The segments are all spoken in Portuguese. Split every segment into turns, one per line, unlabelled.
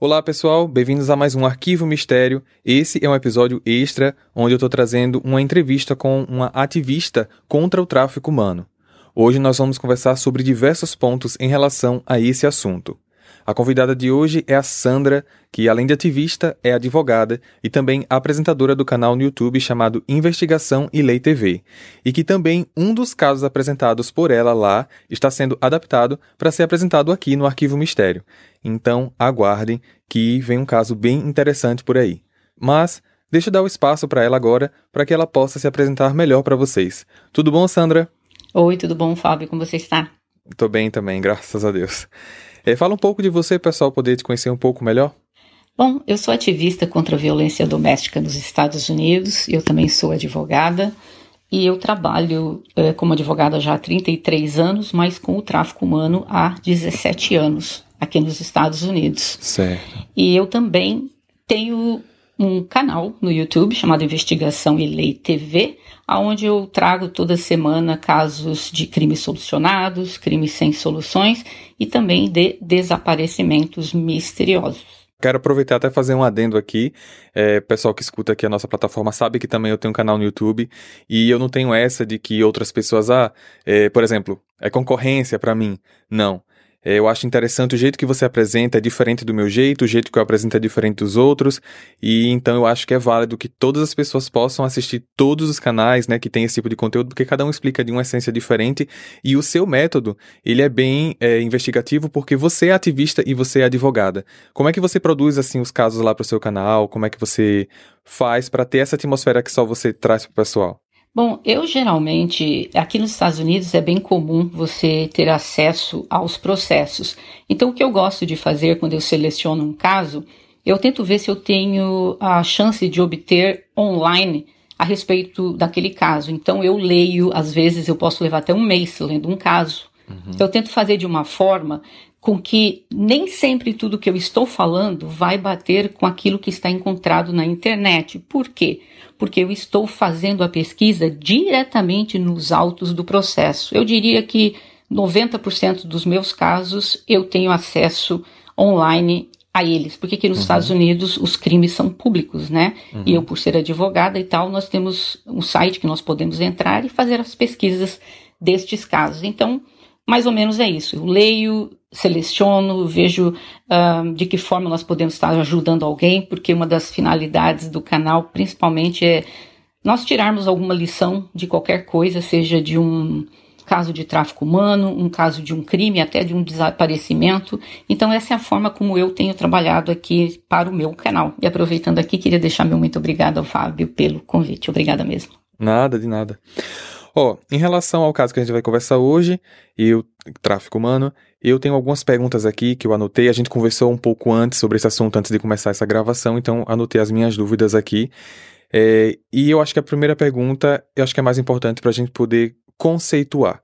Olá pessoal, bem-vindos a mais um Arquivo Mistério. Esse é um episódio extra onde eu estou trazendo uma entrevista com uma ativista contra o tráfico humano. Hoje nós vamos conversar sobre diversos pontos em relação a esse assunto. A convidada de hoje é a Sandra, que além de ativista, é advogada e também apresentadora do canal no YouTube chamado Investigação e Lei TV, e que também um dos casos apresentados por ela lá está sendo adaptado para ser apresentado aqui no Arquivo Mistério. Então, aguardem que vem um caso bem interessante por aí. Mas deixa eu dar o espaço para ela agora, para que ela possa se apresentar melhor para vocês. Tudo bom, Sandra?
Oi, tudo bom, Fábio? Como você está?
Tô bem também, graças a Deus. É, fala um pouco de você, pessoal, poder te conhecer um pouco melhor.
Bom, eu sou ativista contra a violência doméstica nos Estados Unidos, eu também sou advogada e eu trabalho é, como advogada já há 33 anos, mas com o tráfico humano há 17 anos aqui nos Estados Unidos.
Certo.
E eu também tenho um canal no YouTube chamado Investigação e Lei TV, aonde eu trago toda semana casos de crimes solucionados, crimes sem soluções e também de desaparecimentos misteriosos.
Quero aproveitar até fazer um adendo aqui. É, pessoal que escuta aqui a nossa plataforma sabe que também eu tenho um canal no YouTube e eu não tenho essa de que outras pessoas, ah, é, por exemplo, é concorrência para mim. Não. É, eu acho interessante o jeito que você apresenta é diferente do meu jeito, o jeito que eu apresento é diferente dos outros, e então eu acho que é válido que todas as pessoas possam assistir todos os canais, né, que tem esse tipo de conteúdo, porque cada um explica de uma essência diferente, e o seu método, ele é bem é, investigativo porque você é ativista e você é advogada. Como é que você produz, assim, os casos lá para o seu canal? Como é que você faz para ter essa atmosfera que só você traz para o pessoal?
Bom, eu geralmente, aqui nos Estados Unidos é bem comum você ter acesso aos processos. Então, o que eu gosto de fazer quando eu seleciono um caso, eu tento ver se eu tenho a chance de obter online a respeito daquele caso. Então, eu leio, às vezes eu posso levar até um mês lendo um caso. Uhum. Eu tento fazer de uma forma com que nem sempre tudo que eu estou falando vai bater com aquilo que está encontrado na internet. Por quê? porque eu estou fazendo a pesquisa diretamente nos autos do processo. Eu diria que 90% dos meus casos eu tenho acesso online a eles, porque aqui nos uhum. Estados Unidos os crimes são públicos, né? Uhum. E eu, por ser advogada e tal, nós temos um site que nós podemos entrar e fazer as pesquisas destes casos. Então, mais ou menos é isso. Eu leio, seleciono, vejo uh, de que forma nós podemos estar ajudando alguém, porque uma das finalidades do canal, principalmente, é nós tirarmos alguma lição de qualquer coisa, seja de um caso de tráfico humano, um caso de um crime, até de um desaparecimento. Então, essa é a forma como eu tenho trabalhado aqui para o meu canal. E aproveitando aqui, queria deixar meu muito obrigado ao Fábio pelo convite. Obrigada mesmo.
Nada, de nada. Ó, oh, em relação ao caso que a gente vai conversar hoje, e o tráfico humano, eu tenho algumas perguntas aqui que eu anotei. A gente conversou um pouco antes sobre esse assunto antes de começar essa gravação, então anotei as minhas dúvidas aqui. É, e eu acho que a primeira pergunta, eu acho que é mais importante para a gente poder conceituar.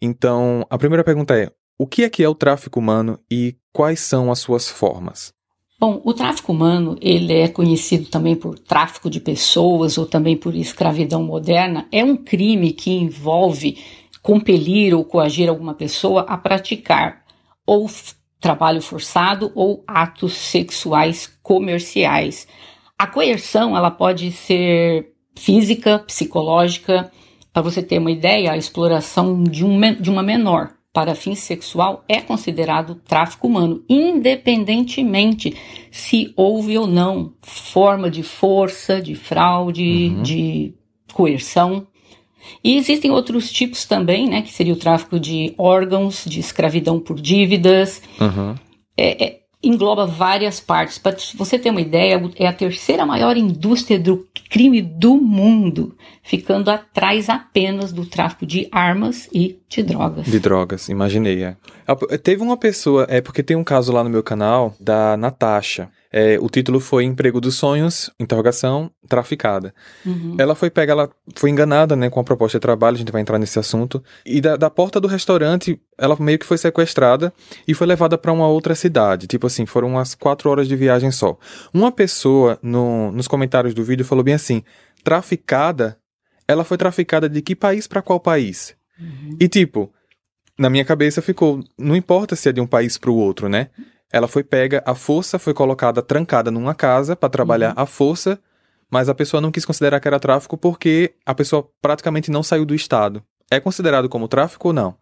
Então, a primeira pergunta é: o que é que é o tráfico humano e quais são as suas formas?
Bom, o tráfico humano, ele é conhecido também por tráfico de pessoas ou também por escravidão moderna. É um crime que envolve compelir ou coagir alguma pessoa a praticar ou trabalho forçado ou atos sexuais comerciais. A coerção, ela pode ser física, psicológica. Para você ter uma ideia, a exploração de, um, de uma menor para fim sexual é considerado tráfico humano, independentemente se houve ou não forma de força, de fraude, uhum. de coerção. E existem outros tipos também, né, que seria o tráfico de órgãos, de escravidão por dívidas. Uhum. É, é, engloba várias partes. Para você ter uma ideia, é a terceira maior indústria do crime do mundo, ficando atrás apenas do tráfico de armas e de drogas.
De drogas, imaginei. É. Teve uma pessoa, é porque tem um caso lá no meu canal da Natasha. É, o título foi Emprego dos Sonhos, interrogação, traficada. Uhum. Ela foi pega, ela foi enganada, né, com a proposta de trabalho, a gente vai entrar nesse assunto. E da, da porta do restaurante, ela meio que foi sequestrada e foi levada para uma outra cidade. Tipo assim, foram umas quatro horas de viagem só. Uma pessoa no, nos comentários do vídeo falou bem assim: traficada, ela foi traficada de que país para qual país? Uhum. E tipo, na minha cabeça ficou, não importa se é de um país para o outro, né? ela foi pega, a força foi colocada trancada numa casa para trabalhar uhum. à força, mas a pessoa não quis considerar que era tráfico porque a pessoa praticamente não saiu do estado. É considerado como tráfico ou não?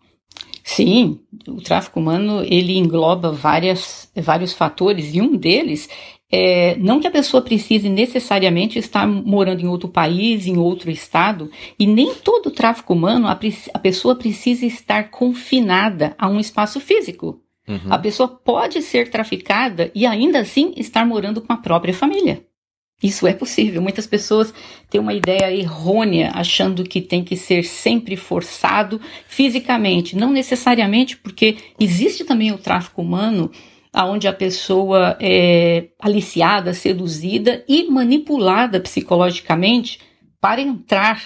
Sim, o tráfico humano ele engloba várias, vários fatores e um deles é não que a pessoa precise necessariamente estar morando em outro país, em outro estado, e nem todo tráfico humano a, a pessoa precisa estar confinada a um espaço físico. Uhum. A pessoa pode ser traficada e ainda assim estar morando com a própria família. Isso é possível. Muitas pessoas têm uma ideia errônea, achando que tem que ser sempre forçado fisicamente. Não necessariamente, porque existe também o tráfico humano, onde a pessoa é aliciada, seduzida e manipulada psicologicamente para entrar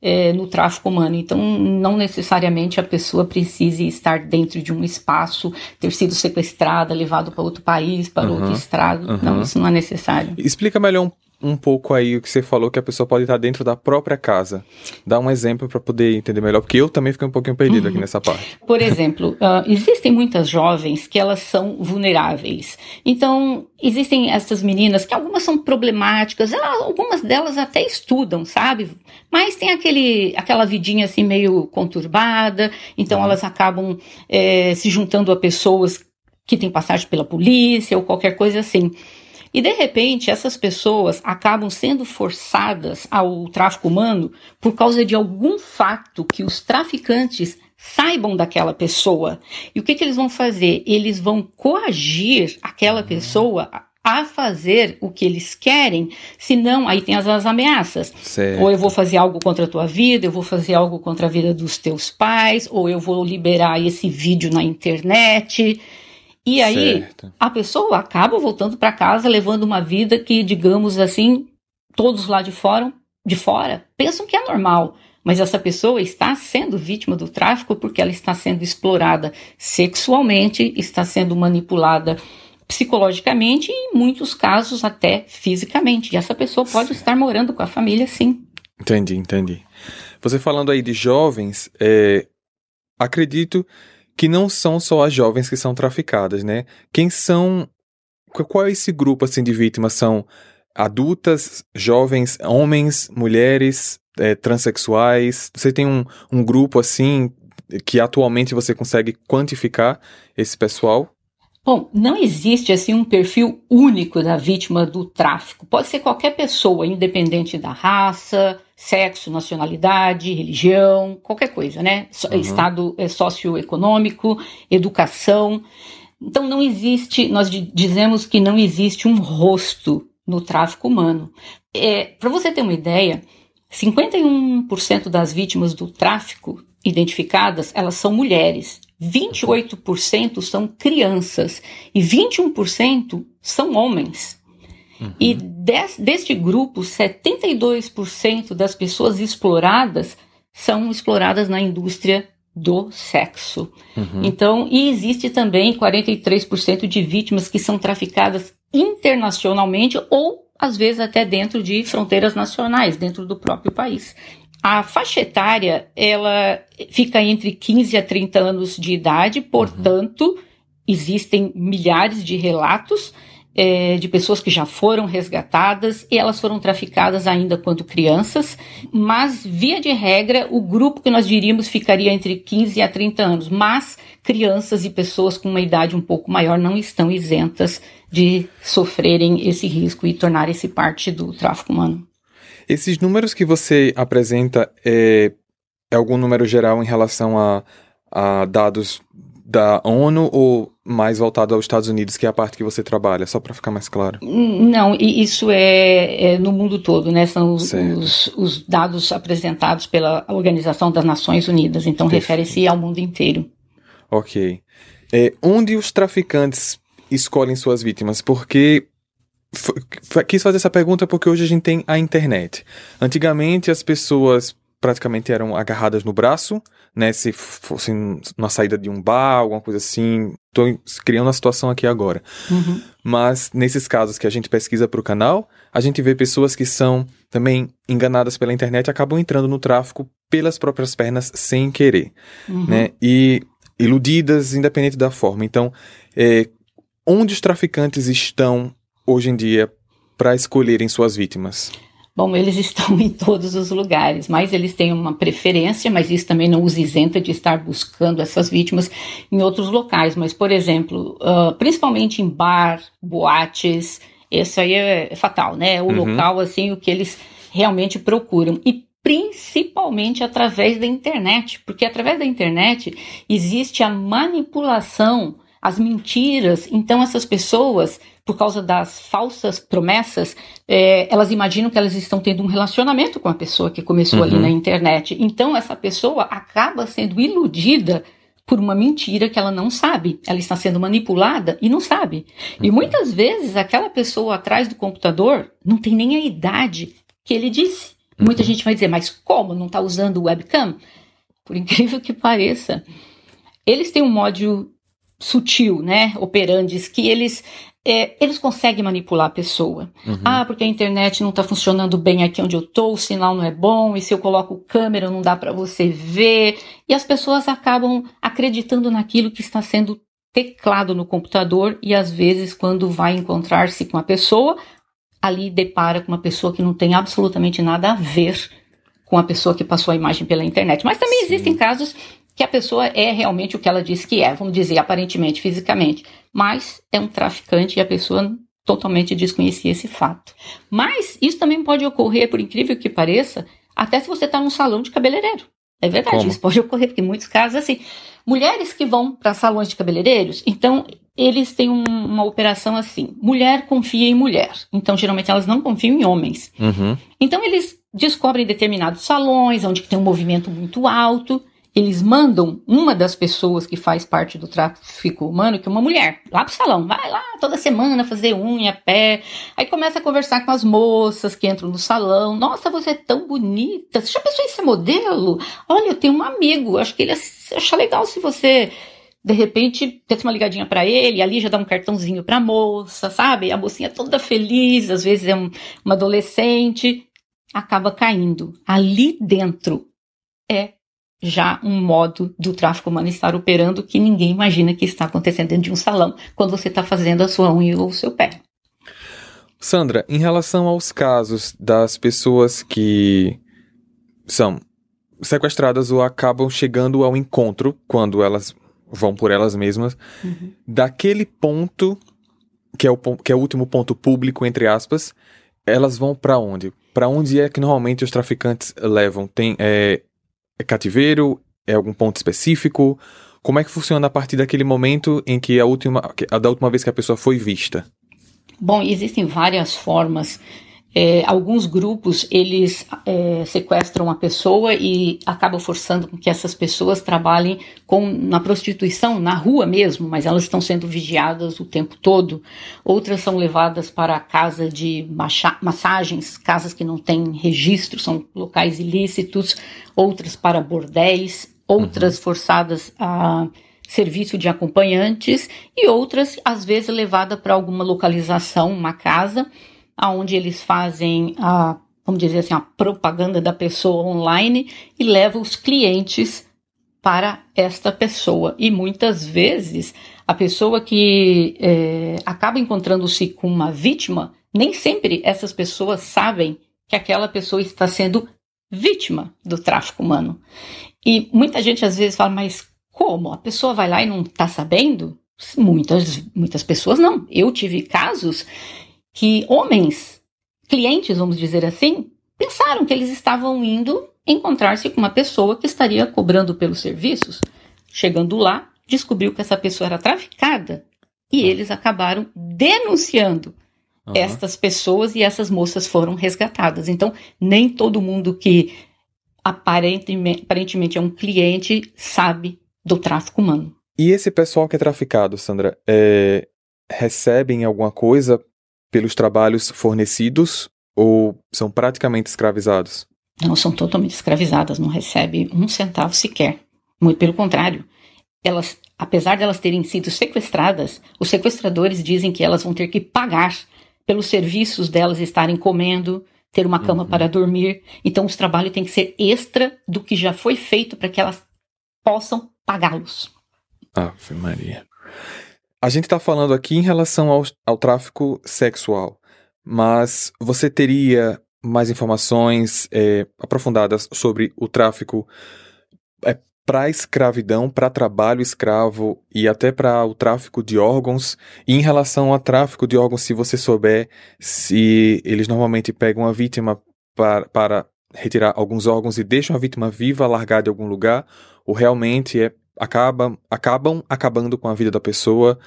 é, no tráfico humano. Então, não necessariamente a pessoa precise estar dentro de um espaço, ter sido sequestrada, levado para outro país, para uhum, outro estado. Uhum. Não, isso não é necessário.
Explica melhor um um pouco aí o que você falou que a pessoa pode estar dentro da própria casa. Dá um exemplo para poder entender melhor, porque eu também fiquei um pouquinho perdido uhum. aqui nessa parte.
Por exemplo, uh, existem muitas jovens que elas são vulneráveis. Então, existem essas meninas que algumas são problemáticas, algumas delas até estudam, sabe? Mas tem aquele, aquela vidinha assim meio conturbada, então uhum. elas acabam é, se juntando a pessoas que têm passagem pela polícia ou qualquer coisa assim. E de repente, essas pessoas acabam sendo forçadas ao tráfico humano por causa de algum fato que os traficantes saibam daquela pessoa. E o que, que eles vão fazer? Eles vão coagir aquela uhum. pessoa a fazer o que eles querem, senão aí tem as, as ameaças. Certo. Ou eu vou fazer algo contra a tua vida, eu vou fazer algo contra a vida dos teus pais, ou eu vou liberar esse vídeo na internet. E aí certo. a pessoa acaba voltando para casa levando uma vida que, digamos assim, todos lá de fora, de fora pensam que é normal. Mas essa pessoa está sendo vítima do tráfico porque ela está sendo explorada sexualmente, está sendo manipulada psicologicamente e, em muitos casos, até fisicamente. E essa pessoa pode certo. estar morando com a família, sim.
Entendi, entendi. Você falando aí de jovens, é, acredito que não são só as jovens que são traficadas, né? Quem são. Qual é esse grupo assim de vítimas? São adultas, jovens, homens, mulheres, é, transexuais? Você tem um, um grupo assim que atualmente você consegue quantificar esse pessoal?
Bom, não existe assim um perfil único da vítima do tráfico. Pode ser qualquer pessoa, independente da raça, sexo, nacionalidade, religião, qualquer coisa, né? Uhum. Estado é, socioeconômico, educação. Então não existe, nós dizemos que não existe um rosto no tráfico humano. É, Para você ter uma ideia, 51% das vítimas do tráfico identificadas, elas são mulheres. 28% são crianças e 21% são homens. Uhum. E des, deste grupo, 72% das pessoas exploradas são exploradas na indústria do sexo. Uhum. Então, e existe também 43% de vítimas que são traficadas internacionalmente ou às vezes até dentro de fronteiras nacionais, dentro do próprio país. A faixa etária, ela fica entre 15 a 30 anos de idade, portanto, uhum. existem milhares de relatos é, de pessoas que já foram resgatadas e elas foram traficadas ainda quando crianças, mas, via de regra, o grupo que nós diríamos ficaria entre 15 a 30 anos, mas crianças e pessoas com uma idade um pouco maior não estão isentas de sofrerem esse risco e tornarem-se parte do tráfico humano.
Esses números que você apresenta é, é algum número geral em relação a, a dados da ONU ou mais voltado aos Estados Unidos, que é a parte que você trabalha, só para ficar mais claro?
Não, isso é, é no mundo todo, né? São os, os, os, dados apresentados pela Organização das Nações Unidas, então refere-se ao mundo inteiro.
Ok. É, onde os traficantes escolhem suas vítimas? Porque quis fazer essa pergunta porque hoje a gente tem a internet. Antigamente as pessoas praticamente eram agarradas no braço, né? Se fosse na saída de um bar, alguma coisa assim. Estou criando uma situação aqui agora. Uhum. Mas nesses casos que a gente pesquisa para o canal, a gente vê pessoas que são também enganadas pela internet acabam entrando no tráfico pelas próprias pernas sem querer, uhum. né? E iludidas, independente da forma. Então, é, onde os traficantes estão hoje em dia para escolherem suas vítimas?
Bom, eles estão em todos os lugares, mas eles têm uma preferência, mas isso também não os isenta de estar buscando essas vítimas em outros locais. Mas, por exemplo, uh, principalmente em bar, boates, isso aí é, é fatal, né? É o uhum. local, assim, o que eles realmente procuram. E principalmente através da internet, porque através da internet existe a manipulação, as mentiras. Então, essas pessoas por causa das falsas promessas, é, elas imaginam que elas estão tendo um relacionamento com a pessoa que começou uhum. ali na internet. Então, essa pessoa acaba sendo iludida por uma mentira que ela não sabe. Ela está sendo manipulada e não sabe. E uhum. muitas vezes aquela pessoa atrás do computador não tem nem a idade que ele disse. Uhum. Muita gente vai dizer, mas como não está usando o webcam? Por incrível que pareça, eles têm um módulo sutil, né, operandes, que eles é, eles conseguem manipular a pessoa. Uhum. Ah, porque a internet não está funcionando bem aqui onde eu estou, o sinal não é bom, e se eu coloco câmera não dá para você ver. E as pessoas acabam acreditando naquilo que está sendo teclado no computador e às vezes quando vai encontrar-se com a pessoa, ali depara com uma pessoa que não tem absolutamente nada a ver com a pessoa que passou a imagem pela internet. Mas também Sim. existem casos que a pessoa é realmente o que ela diz que é, vamos dizer, aparentemente, fisicamente, mas é um traficante e a pessoa totalmente desconhecia esse fato. Mas isso também pode ocorrer, por incrível que pareça, até se você está num salão de cabeleireiro. É verdade, Como? isso pode ocorrer, porque em muitos casos, assim, mulheres que vão para salões de cabeleireiros, então eles têm um, uma operação assim: mulher confia em mulher. Então, geralmente, elas não confiam em homens. Uhum. Então, eles descobrem determinados salões onde tem um movimento muito alto eles mandam uma das pessoas que faz parte do tráfico humano, que é uma mulher, lá pro salão, vai lá toda semana fazer unha, pé. Aí começa a conversar com as moças que entram no salão. Nossa, você é tão bonita. Você já pensou em ser modelo? Olha, eu tenho um amigo, acho que ele acha legal se você de repente, tem uma ligadinha para ele, ali já dá um cartãozinho pra moça, sabe? A mocinha toda feliz, às vezes é um, uma adolescente, acaba caindo. Ali dentro é já um modo do tráfico humano estar operando que ninguém imagina que está acontecendo dentro de um salão quando você está fazendo a sua unha ou o seu pé.
Sandra, em relação aos casos das pessoas que são sequestradas ou acabam chegando ao encontro quando elas vão por elas mesmas, uhum. daquele ponto que é, o, que é o último ponto público, entre aspas, elas vão para onde? Para onde é que normalmente os traficantes levam? Tem, é, é cativeiro? É algum ponto específico? Como é que funciona a partir daquele momento em que a última, a da última vez que a pessoa foi vista?
Bom, existem várias formas é, alguns grupos eles é, sequestram a pessoa e acabam forçando que essas pessoas trabalhem com na prostituição na rua mesmo, mas elas estão sendo vigiadas o tempo todo. Outras são levadas para casa de massagens, casas que não têm registro, são locais ilícitos. Outras para bordéis, outras uhum. forçadas a serviço de acompanhantes e outras às vezes levadas para alguma localização, uma casa aonde eles fazem a, vamos dizer assim, a propaganda da pessoa online e leva os clientes para esta pessoa. E muitas vezes a pessoa que é, acaba encontrando-se com uma vítima, nem sempre essas pessoas sabem que aquela pessoa está sendo vítima do tráfico humano. E muita gente às vezes fala, mas como? A pessoa vai lá e não está sabendo? Muitas, muitas pessoas não. Eu tive casos que homens, clientes, vamos dizer assim, pensaram que eles estavam indo encontrar-se com uma pessoa que estaria cobrando pelos serviços. Chegando lá, descobriu que essa pessoa era traficada e uhum. eles acabaram denunciando uhum. estas pessoas e essas moças foram resgatadas. Então, nem todo mundo que aparentemente, aparentemente é um cliente sabe do tráfico humano.
E esse pessoal que é traficado, Sandra, é, recebem alguma coisa pelos trabalhos fornecidos ou são praticamente escravizados?
Não, são totalmente escravizadas, não recebem um centavo sequer. Muito pelo contrário. Elas, apesar de elas terem sido sequestradas, os sequestradores dizem que elas vão ter que pagar pelos serviços delas estarem comendo, ter uma cama uhum. para dormir. Então, os trabalhos têm que ser extra do que já foi feito para que elas possam pagá-los.
Ave Maria. A gente está falando aqui em relação ao, ao tráfico sexual, mas você teria mais informações é, aprofundadas sobre o tráfico é, para escravidão, para trabalho escravo e até para o tráfico de órgãos. E em relação ao tráfico de órgãos, se você souber se eles normalmente pegam a vítima para, para retirar alguns órgãos e deixam a vítima viva, largada em algum lugar, ou realmente é, acaba, acabam acabando com a vida da pessoa.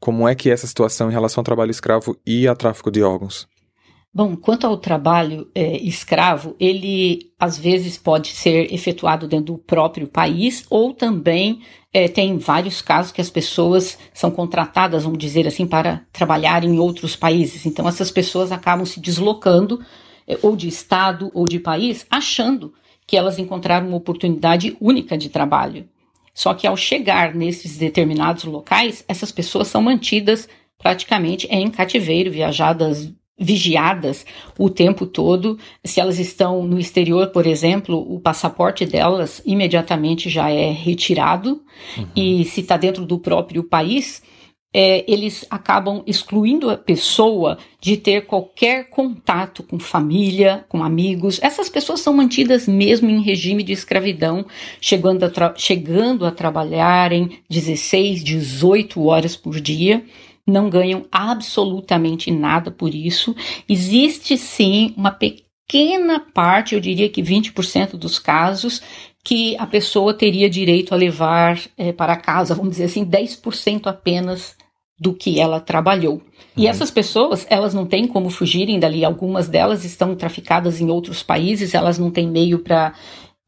Como é que é essa situação em relação ao trabalho escravo e ao tráfico de órgãos?
Bom, quanto ao trabalho é, escravo, ele às vezes pode ser efetuado dentro do próprio país ou também é, tem vários casos que as pessoas são contratadas, vamos dizer assim, para trabalhar em outros países. Então, essas pessoas acabam se deslocando é, ou de estado ou de país, achando que elas encontraram uma oportunidade única de trabalho. Só que ao chegar nesses determinados locais, essas pessoas são mantidas praticamente em cativeiro, viajadas vigiadas o tempo todo. Se elas estão no exterior, por exemplo, o passaporte delas imediatamente já é retirado. Uhum. E se está dentro do próprio país, é, eles acabam excluindo a pessoa de ter qualquer contato com família, com amigos. Essas pessoas são mantidas mesmo em regime de escravidão, chegando a, chegando a trabalharem 16, 18 horas por dia não ganham absolutamente nada por isso. Existe sim uma pequena parte, eu diria que 20% dos casos, que a pessoa teria direito a levar é, para casa, vamos dizer assim, 10% apenas do que ela trabalhou. E uhum. essas pessoas, elas não têm como fugirem dali. Algumas delas estão traficadas em outros países, elas não têm meio para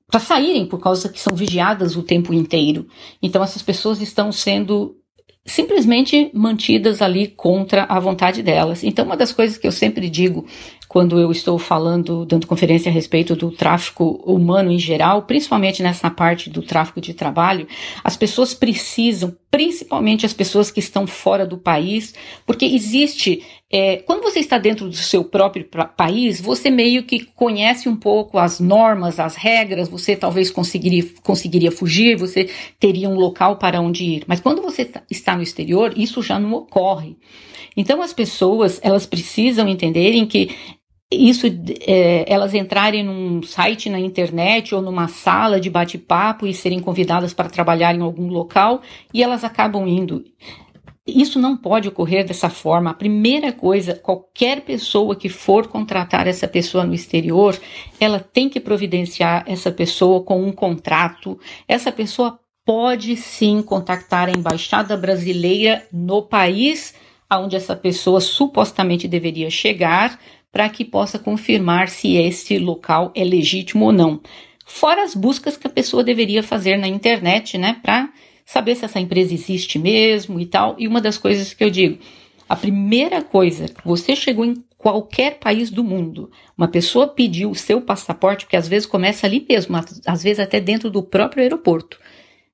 para saírem por causa que são vigiadas o tempo inteiro. Então essas pessoas estão sendo simplesmente mantidas ali contra a vontade delas. Então, uma das coisas que eu sempre digo quando eu estou falando, dando conferência a respeito do tráfico humano em geral, principalmente nessa parte do tráfico de trabalho, as pessoas precisam, principalmente as pessoas que estão fora do país, porque existe, é, quando você está dentro do seu próprio país, você meio que conhece um pouco as normas, as regras, você talvez conseguiria, conseguiria fugir, você teria um local para onde ir. Mas quando você tá, está no exterior, isso já não ocorre. Então as pessoas elas precisam entenderem que isso é, elas entrarem num site na internet ou numa sala de bate-papo e serem convidadas para trabalhar em algum local e elas acabam indo. Isso não pode ocorrer dessa forma. A primeira coisa, qualquer pessoa que for contratar essa pessoa no exterior, ela tem que providenciar essa pessoa com um contrato. Essa pessoa pode sim contactar a embaixada brasileira no país aonde essa pessoa supostamente deveria chegar para que possa confirmar se este local é legítimo ou não. Fora as buscas que a pessoa deveria fazer na internet, né, para saber se essa empresa existe mesmo e tal. E uma das coisas que eu digo, a primeira coisa, você chegou em qualquer país do mundo, uma pessoa pediu o seu passaporte, porque às vezes começa ali mesmo, às vezes até dentro do próprio aeroporto.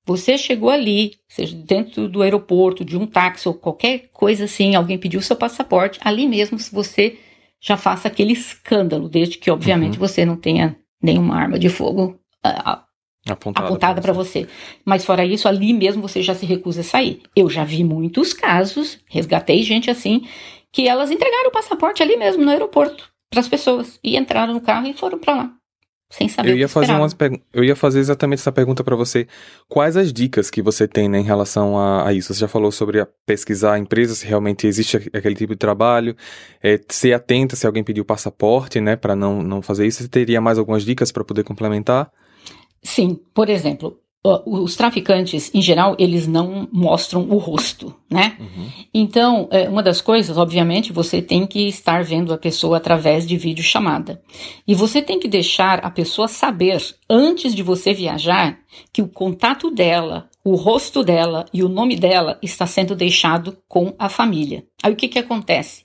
Você chegou ali, seja dentro do aeroporto, de um táxi ou qualquer coisa assim, alguém pediu o seu passaporte, ali mesmo se você já faça aquele escândalo, desde que, obviamente, uhum. você não tenha nenhuma arma de fogo uh, apontada, apontada para você. Mas fora isso, ali mesmo você já se recusa a sair. Eu já vi muitos casos, resgatei gente assim, que elas entregaram o passaporte ali mesmo no aeroporto para as pessoas e entraram no carro e foram para lá sem saber
eu ia fazer umas Eu ia fazer exatamente essa pergunta para você. Quais as dicas que você tem né, em relação a, a, isso? Você já falou sobre pesquisar empresas, se realmente existe aquele tipo de trabalho, é, ser atenta se alguém pediu passaporte, né, para não, não fazer isso. Você teria mais algumas dicas para poder complementar?
Sim, por exemplo, os traficantes, em geral, eles não mostram o rosto, né? Uhum. Então, é, uma das coisas, obviamente, você tem que estar vendo a pessoa através de videochamada. E você tem que deixar a pessoa saber, antes de você viajar, que o contato dela, o rosto dela e o nome dela está sendo deixado com a família. Aí o que, que acontece?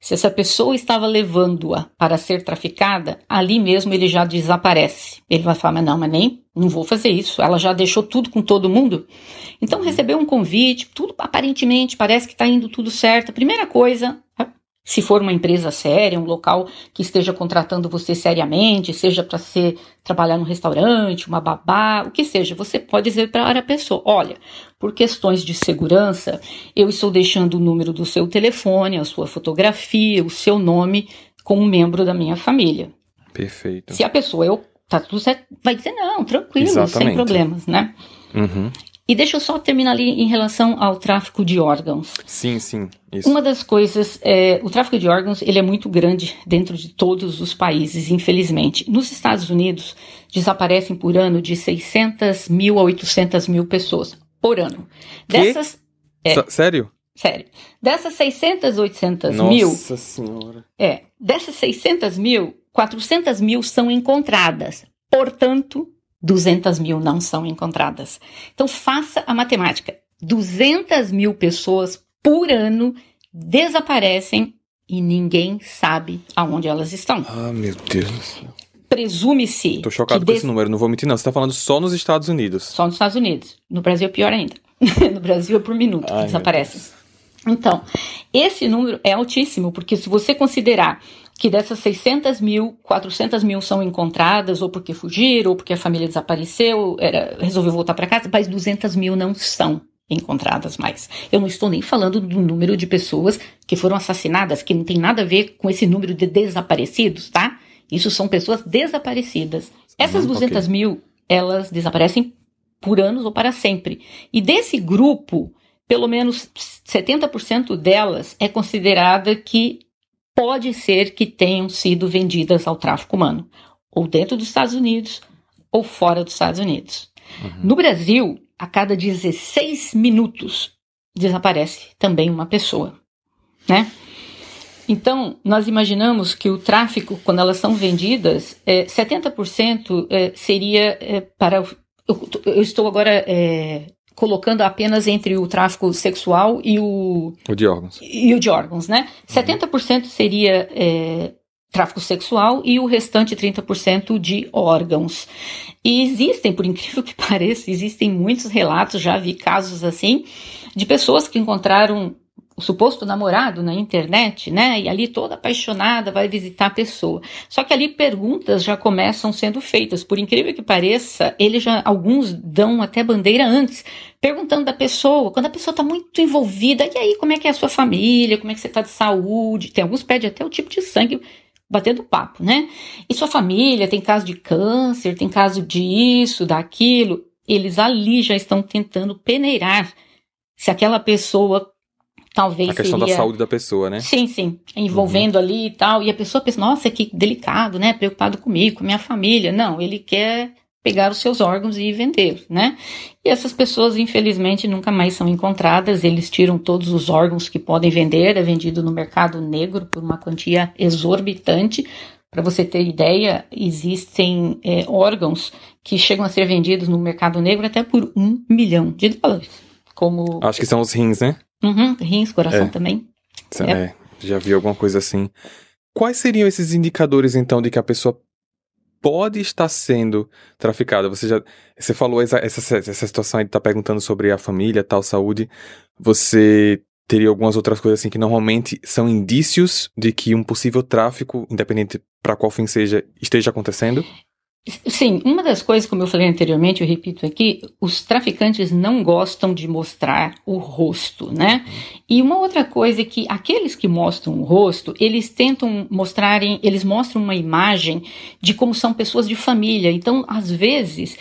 Se essa pessoa estava levando-a para ser traficada, ali mesmo ele já desaparece. Ele vai falar, mas não, mas nem, não vou fazer isso. Ela já deixou tudo com todo mundo. Então recebeu um convite, tudo aparentemente parece que está indo tudo certo. Primeira coisa, Se for uma empresa séria, um local que esteja contratando você seriamente, seja para ser trabalhar num restaurante, uma babá, o que seja, você pode dizer para a pessoa: olha, por questões de segurança, eu estou deixando o número do seu telefone, a sua fotografia, o seu nome como membro da minha família.
Perfeito.
Se a pessoa eu tá tudo certo, vai dizer não, tranquilo, Exatamente. sem problemas, né?
Uhum.
E deixa eu só terminar ali em relação ao tráfico de órgãos.
Sim, sim. Isso.
Uma das coisas, é, o tráfico de órgãos, ele é muito grande dentro de todos os países, infelizmente. Nos Estados Unidos, desaparecem por ano de 600 mil a 800 mil pessoas por ano.
Que? Dessas, é, sério?
Sério. Dessas 600, 800
Nossa
mil.
Nossa Senhora.
É. Dessas 600 mil, 400 mil são encontradas. Portanto, 200 mil não são encontradas. Então faça a matemática. 200 mil pessoas por ano desaparecem e ninguém sabe aonde elas estão.
Ah, meu Deus.
Presume-se.
Tô chocado com des... esse número, não vou mentir, não. Você tá falando só nos Estados Unidos.
Só nos Estados Unidos. No Brasil é pior ainda. no Brasil é por minuto Ai, que desaparece. Então, esse número é altíssimo, porque se você considerar que dessas 600 mil, 400 mil são encontradas, ou porque fugiram, ou porque a família desapareceu, era, resolveu voltar para casa, mas 200 mil não são encontradas mais. Eu não estou nem falando do número de pessoas que foram assassinadas, que não tem nada a ver com esse número de desaparecidos, tá? Isso são pessoas desaparecidas. Essas 200 okay. mil, elas desaparecem por anos ou para sempre. E desse grupo, pelo menos 70% delas é considerada que pode ser que tenham sido vendidas ao tráfico humano, ou dentro dos Estados Unidos ou fora dos Estados Unidos. Uhum. No Brasil, a cada 16 minutos desaparece também uma pessoa, né? Então, nós imaginamos que o tráfico, quando elas são vendidas, é, 70% é, seria é, para. Eu, eu, estou agora é, colocando apenas entre o tráfico sexual e o.
O de órgãos.
E o de órgãos, né? Uhum. 70% seria é, tráfico sexual e o restante 30% de órgãos. E existem, por incrível que pareça, existem muitos relatos, já vi casos assim, de pessoas que encontraram o suposto namorado na internet, né? E ali toda apaixonada vai visitar a pessoa. Só que ali perguntas já começam sendo feitas. Por incrível que pareça, eles já alguns dão até bandeira antes, perguntando da pessoa, quando a pessoa está muito envolvida, e aí como é que é a sua família, como é que você está de saúde? Tem alguns pedem até o tipo de sangue batendo papo, né? E sua família tem caso de câncer, tem caso disso, daquilo. Eles ali já estão tentando peneirar se aquela pessoa talvez
a questão
seria...
da saúde da pessoa, né?
Sim, sim, envolvendo uhum. ali e tal, e a pessoa pensa, nossa, que delicado, né? Preocupado comigo, com minha família. Não, ele quer pegar os seus órgãos e vender, né? E essas pessoas, infelizmente, nunca mais são encontradas. Eles tiram todos os órgãos que podem vender, é vendido no mercado negro por uma quantia exorbitante. Para você ter ideia, existem é, órgãos que chegam a ser vendidos no mercado negro até por um milhão de dólares. Como...
Acho que são os rins, né?
Uhum, rins, coração é. também.
É. é. já vi alguma coisa assim. Quais seriam esses indicadores, então, de que a pessoa pode estar sendo traficada? Você já você falou essa, essa, essa situação aí de estar tá perguntando sobre a família, tal, saúde. Você teria algumas outras coisas assim que normalmente são indícios de que um possível tráfico, independente para qual fim seja, esteja acontecendo?
Sim, uma das coisas, como eu falei anteriormente, eu repito aqui, os traficantes não gostam de mostrar o rosto, né? E uma outra coisa é que aqueles que mostram o rosto, eles tentam mostrarem, eles mostram uma imagem de como são pessoas de família. Então, às vezes,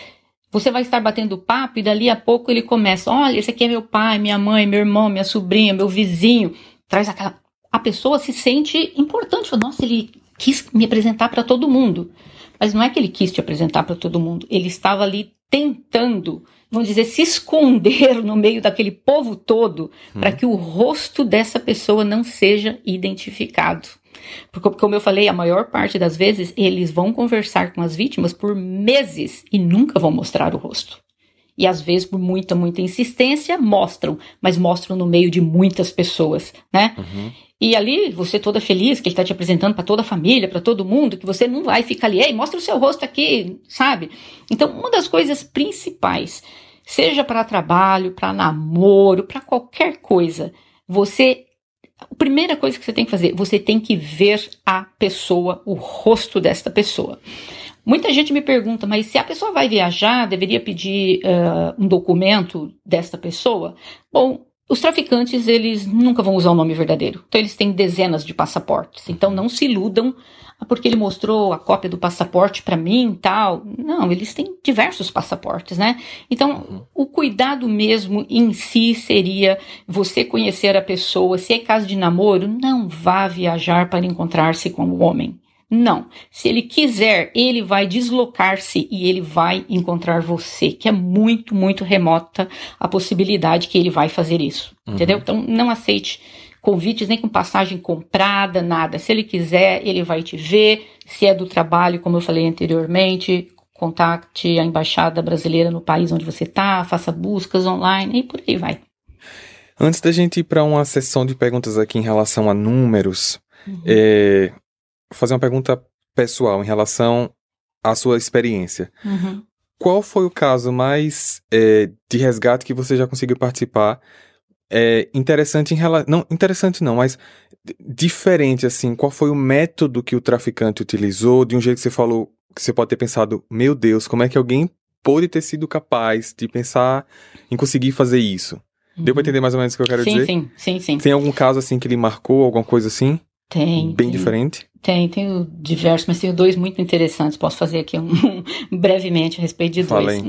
você vai estar batendo papo e dali a pouco ele começa: olha, esse aqui é meu pai, minha mãe, meu irmão, minha sobrinha, meu vizinho. Traz aquela. A pessoa se sente importante. Nossa, ele quis me apresentar para todo mundo. Mas não é que ele quis te apresentar para todo mundo, ele estava ali tentando, vamos dizer, se esconder no meio daquele povo todo hum. para que o rosto dessa pessoa não seja identificado. Porque, como eu falei, a maior parte das vezes eles vão conversar com as vítimas por meses e nunca vão mostrar o rosto. E às vezes, por muita, muita insistência, mostram, mas mostram no meio de muitas pessoas, né? Uhum. E ali, você toda feliz, que ele está te apresentando para toda a família, para todo mundo, que você não vai ficar ali, ei, mostra o seu rosto aqui, sabe? Então, uma das coisas principais, seja para trabalho, para namoro, para qualquer coisa, você a primeira coisa que você tem que fazer, você tem que ver a pessoa, o rosto desta pessoa. Muita gente me pergunta, mas se a pessoa vai viajar, deveria pedir uh, um documento desta pessoa? Bom, os traficantes, eles nunca vão usar o nome verdadeiro. Então, eles têm dezenas de passaportes. Então, não se iludam ah, porque ele mostrou a cópia do passaporte para mim tal. Não, eles têm diversos passaportes, né? Então, o cuidado mesmo em si seria você conhecer a pessoa. Se é caso de namoro, não vá viajar para encontrar-se com o homem. Não. Se ele quiser, ele vai deslocar-se e ele vai encontrar você, que é muito, muito remota a possibilidade que ele vai fazer isso. Uhum. Entendeu? Então, não aceite convites nem com passagem comprada, nada. Se ele quiser, ele vai te ver. Se é do trabalho, como eu falei anteriormente, contacte a embaixada brasileira no país onde você está, faça buscas online e por aí vai.
Antes da gente ir para uma sessão de perguntas aqui em relação a números, uhum. é, fazer uma pergunta pessoal em relação à sua experiência. Uhum. Qual foi o caso mais é, de resgate que você já conseguiu participar? É interessante em relação. Não, interessante não, mas diferente, assim. Qual foi o método que o traficante utilizou de um jeito que você falou, que você pode ter pensado, meu Deus, como é que alguém pôde ter sido capaz de pensar em conseguir fazer isso? Uhum. Deu pra uhum. entender mais ou menos o que eu quero
sim,
dizer?
Sim, sim, sim.
Tem algum caso, assim, que ele marcou, alguma coisa assim?
Tem.
Bem
tem,
diferente?
Tem, tenho diversos, mas tenho dois muito interessantes. Posso fazer aqui um, brevemente a respeito de dois.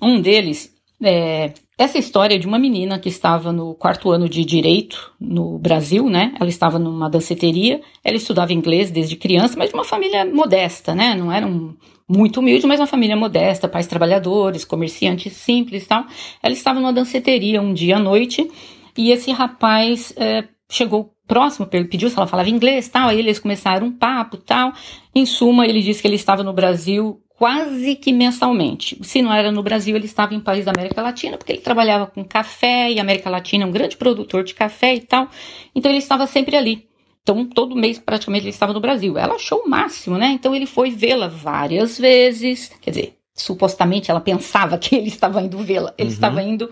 Um deles é essa história de uma menina que estava no quarto ano de direito no Brasil, né? Ela estava numa danceteria, ela estudava inglês desde criança, mas de uma família modesta, né? Não era um, muito humilde, mas uma família modesta, pais trabalhadores, comerciantes simples e tal. Ela estava numa danceteria um dia à noite e esse rapaz é, chegou próximo, pediu se ela falava inglês tal, aí eles começaram um papo tal. Em suma, ele disse que ele estava no Brasil quase que mensalmente. Se não era no Brasil, ele estava em países da América Latina, porque ele trabalhava com café, e a América Latina é um grande produtor de café e tal. Então ele estava sempre ali. Então, todo mês praticamente ele estava no Brasil. Ela achou o máximo, né? Então ele foi vê-la várias vezes. Quer dizer, supostamente ela pensava que ele estava indo vê-la. Ele uhum. estava indo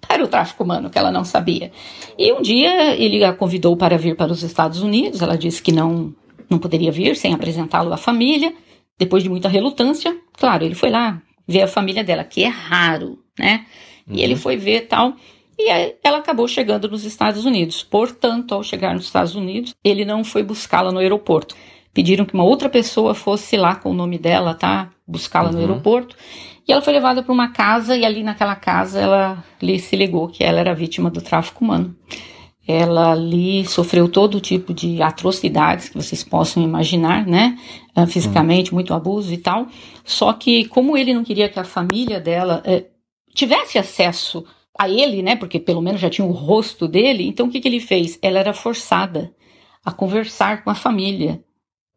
para o tráfico humano, que ela não sabia. E um dia ele a convidou para vir para os Estados Unidos, ela disse que não, não poderia vir sem apresentá-lo à família. Depois de muita relutância, claro, ele foi lá ver a família dela, que é raro, né? Uhum. E ele uhum. foi ver tal. E ela acabou chegando nos Estados Unidos. Portanto, ao chegar nos Estados Unidos, ele não foi buscá-la no aeroporto. Pediram que uma outra pessoa fosse lá com o nome dela, tá? Buscá-la uhum. no aeroporto. E ela foi levada para uma casa e ali naquela casa ela lhe se ligou que ela era vítima do tráfico humano. Ela ali sofreu todo tipo de atrocidades que vocês possam imaginar, né? Ah, fisicamente, muito abuso e tal. Só que como ele não queria que a família dela eh, tivesse acesso a ele, né? Porque pelo menos já tinha o rosto dele. Então o que, que ele fez? Ela era forçada a conversar com a família.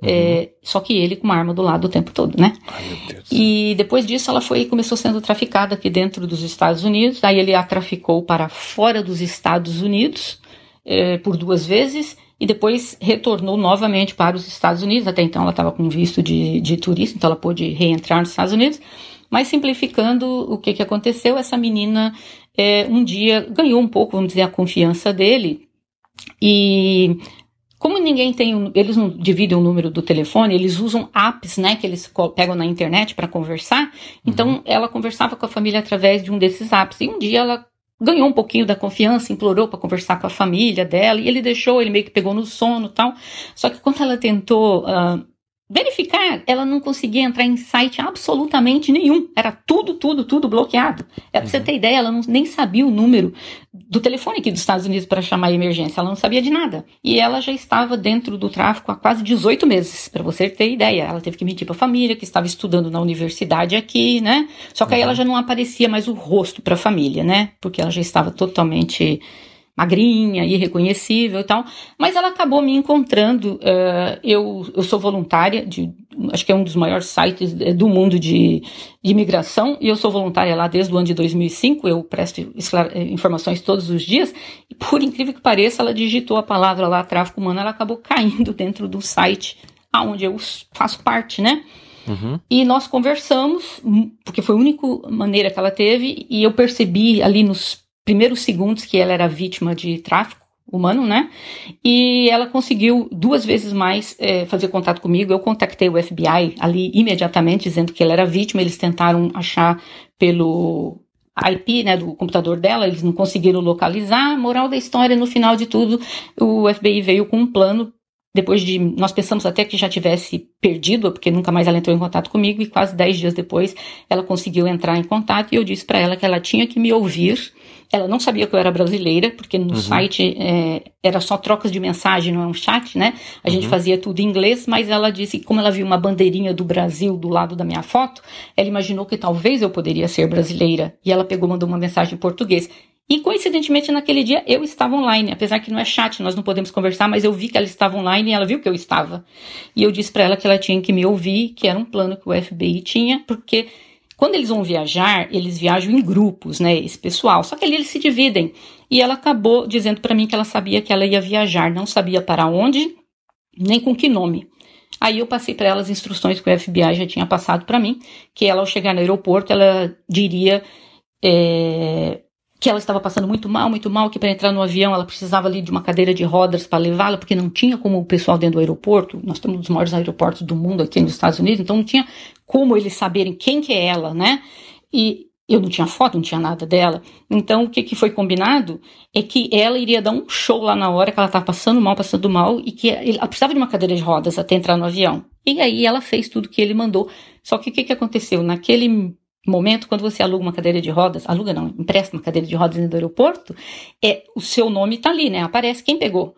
Uhum. É, só que ele com uma arma do lado o tempo todo, né? Ai, e depois disso ela foi começou sendo traficada aqui dentro dos Estados Unidos. Aí ele a traficou para fora dos Estados Unidos é, por duas vezes e depois retornou novamente para os Estados Unidos. Até então ela estava com visto de, de turista, então ela pôde reentrar nos Estados Unidos. Mas simplificando, o que, que aconteceu? Essa menina é, um dia ganhou um pouco, vamos dizer, a confiança dele e como ninguém tem, eles não dividem o número do telefone, eles usam apps, né, que eles pegam na internet para conversar. Então, uhum. ela conversava com a família através de um desses apps. E um dia ela ganhou um pouquinho da confiança, implorou para conversar com a família dela, e ele deixou, ele meio que pegou no sono tal. Só que quando ela tentou uh, verificar, ela não conseguia entrar em site absolutamente nenhum. Era tudo, tudo, tudo bloqueado. É, pra uhum. você ter ideia, ela não, nem sabia o número do telefone aqui dos Estados Unidos para chamar a emergência. Ela não sabia de nada. E ela já estava dentro do tráfico há quase 18 meses, para você ter ideia. Ela teve que mentir para a família que estava estudando na universidade aqui, né? Só que uhum. aí ela já não aparecia mais o rosto para a família, né? Porque ela já estava totalmente magrinha, irreconhecível e tal, mas ela acabou me encontrando. Uh, eu, eu sou voluntária de, acho que é um dos maiores sites do mundo de, de imigração, e eu sou voluntária lá desde o ano de 2005. Eu presto eh, informações todos os dias, e por incrível que pareça, ela digitou a palavra lá, tráfico humano, ela acabou caindo dentro do site aonde eu faço parte, né? Uhum. E nós conversamos, porque foi a única maneira que ela teve, e eu percebi ali nos primeiros segundos que ela era vítima de tráfico, humano, né? E ela conseguiu duas vezes mais é, fazer contato comigo. Eu contactei o FBI ali imediatamente, dizendo que ela era vítima. Eles tentaram achar pelo IP, né, do computador dela, eles não conseguiram localizar. Moral da história, no final de tudo, o FBI veio com um plano depois de. Nós pensamos até que já tivesse perdido, porque nunca mais ela entrou em contato comigo, e quase dez dias depois ela conseguiu entrar em contato e eu disse para ela que ela tinha que me ouvir. Ela não sabia que eu era brasileira, porque no uhum. site é, era só trocas de mensagem, não é um chat, né? A uhum. gente fazia tudo em inglês, mas ela disse que, como ela viu uma bandeirinha do Brasil do lado da minha foto, ela imaginou que talvez eu poderia ser brasileira. E ela pegou, mandou uma mensagem em português. E coincidentemente naquele dia eu estava online, apesar que não é chat, nós não podemos conversar, mas eu vi que ela estava online e ela viu que eu estava. E eu disse para ela que ela tinha que me ouvir, que era um plano que o FBI tinha, porque quando eles vão viajar, eles viajam em grupos, né, esse pessoal. Só que ali eles se dividem. E ela acabou dizendo para mim que ela sabia que ela ia viajar, não sabia para onde, nem com que nome. Aí eu passei para ela as instruções que o FBI já tinha passado para mim, que ela ao chegar no aeroporto, ela diria é, que ela estava passando muito mal, muito mal, que para entrar no avião ela precisava ali de uma cadeira de rodas para levá-la, porque não tinha como o pessoal dentro do aeroporto, nós temos um dos maiores aeroportos do mundo aqui nos Estados Unidos, então não tinha como eles saberem quem que é ela, né? E eu não tinha foto, não tinha nada dela. Então o que, que foi combinado é que ela iria dar um show lá na hora que ela estava passando mal, passando mal, e que ela precisava de uma cadeira de rodas até entrar no avião. E aí ela fez tudo que ele mandou. Só que o que, que aconteceu? Naquele momento, quando você aluga uma cadeira de rodas, aluga não, empresta uma cadeira de rodas no aeroporto, é o seu nome está ali, né? Aparece quem pegou.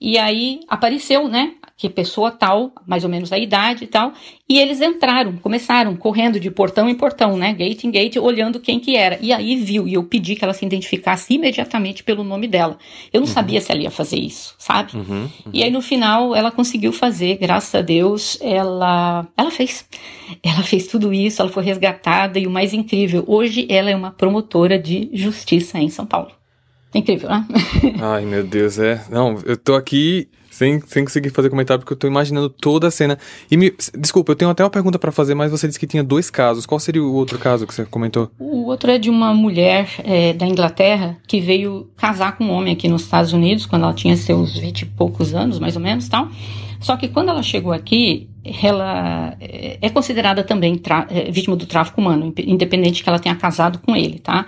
E aí apareceu, né? Que pessoa tal, mais ou menos a idade e tal. E eles entraram, começaram correndo de portão em portão, né? Gate em gate, olhando quem que era. E aí viu, e eu pedi que ela se identificasse imediatamente pelo nome dela. Eu não uhum. sabia se ela ia fazer isso, sabe? Uhum, uhum. E aí no final ela conseguiu fazer, graças a Deus, ela, ela fez. Ela fez tudo isso, ela foi resgatada e o mais incrível, hoje ela é uma promotora de justiça em São Paulo. Incrível, né?
Ai, meu Deus, é. Não, eu tô aqui sem, sem conseguir fazer comentário porque eu tô imaginando toda a cena. E me, desculpa, eu tenho até uma pergunta para fazer, mas você disse que tinha dois casos. Qual seria o outro caso que você comentou?
O outro é de uma mulher é, da Inglaterra que veio casar com um homem aqui nos Estados Unidos quando ela tinha seus vinte e poucos anos, mais ou menos, tal. Só que quando ela chegou aqui, ela é, é considerada também é, vítima do tráfico humano, independente que ela tenha casado com ele, tá?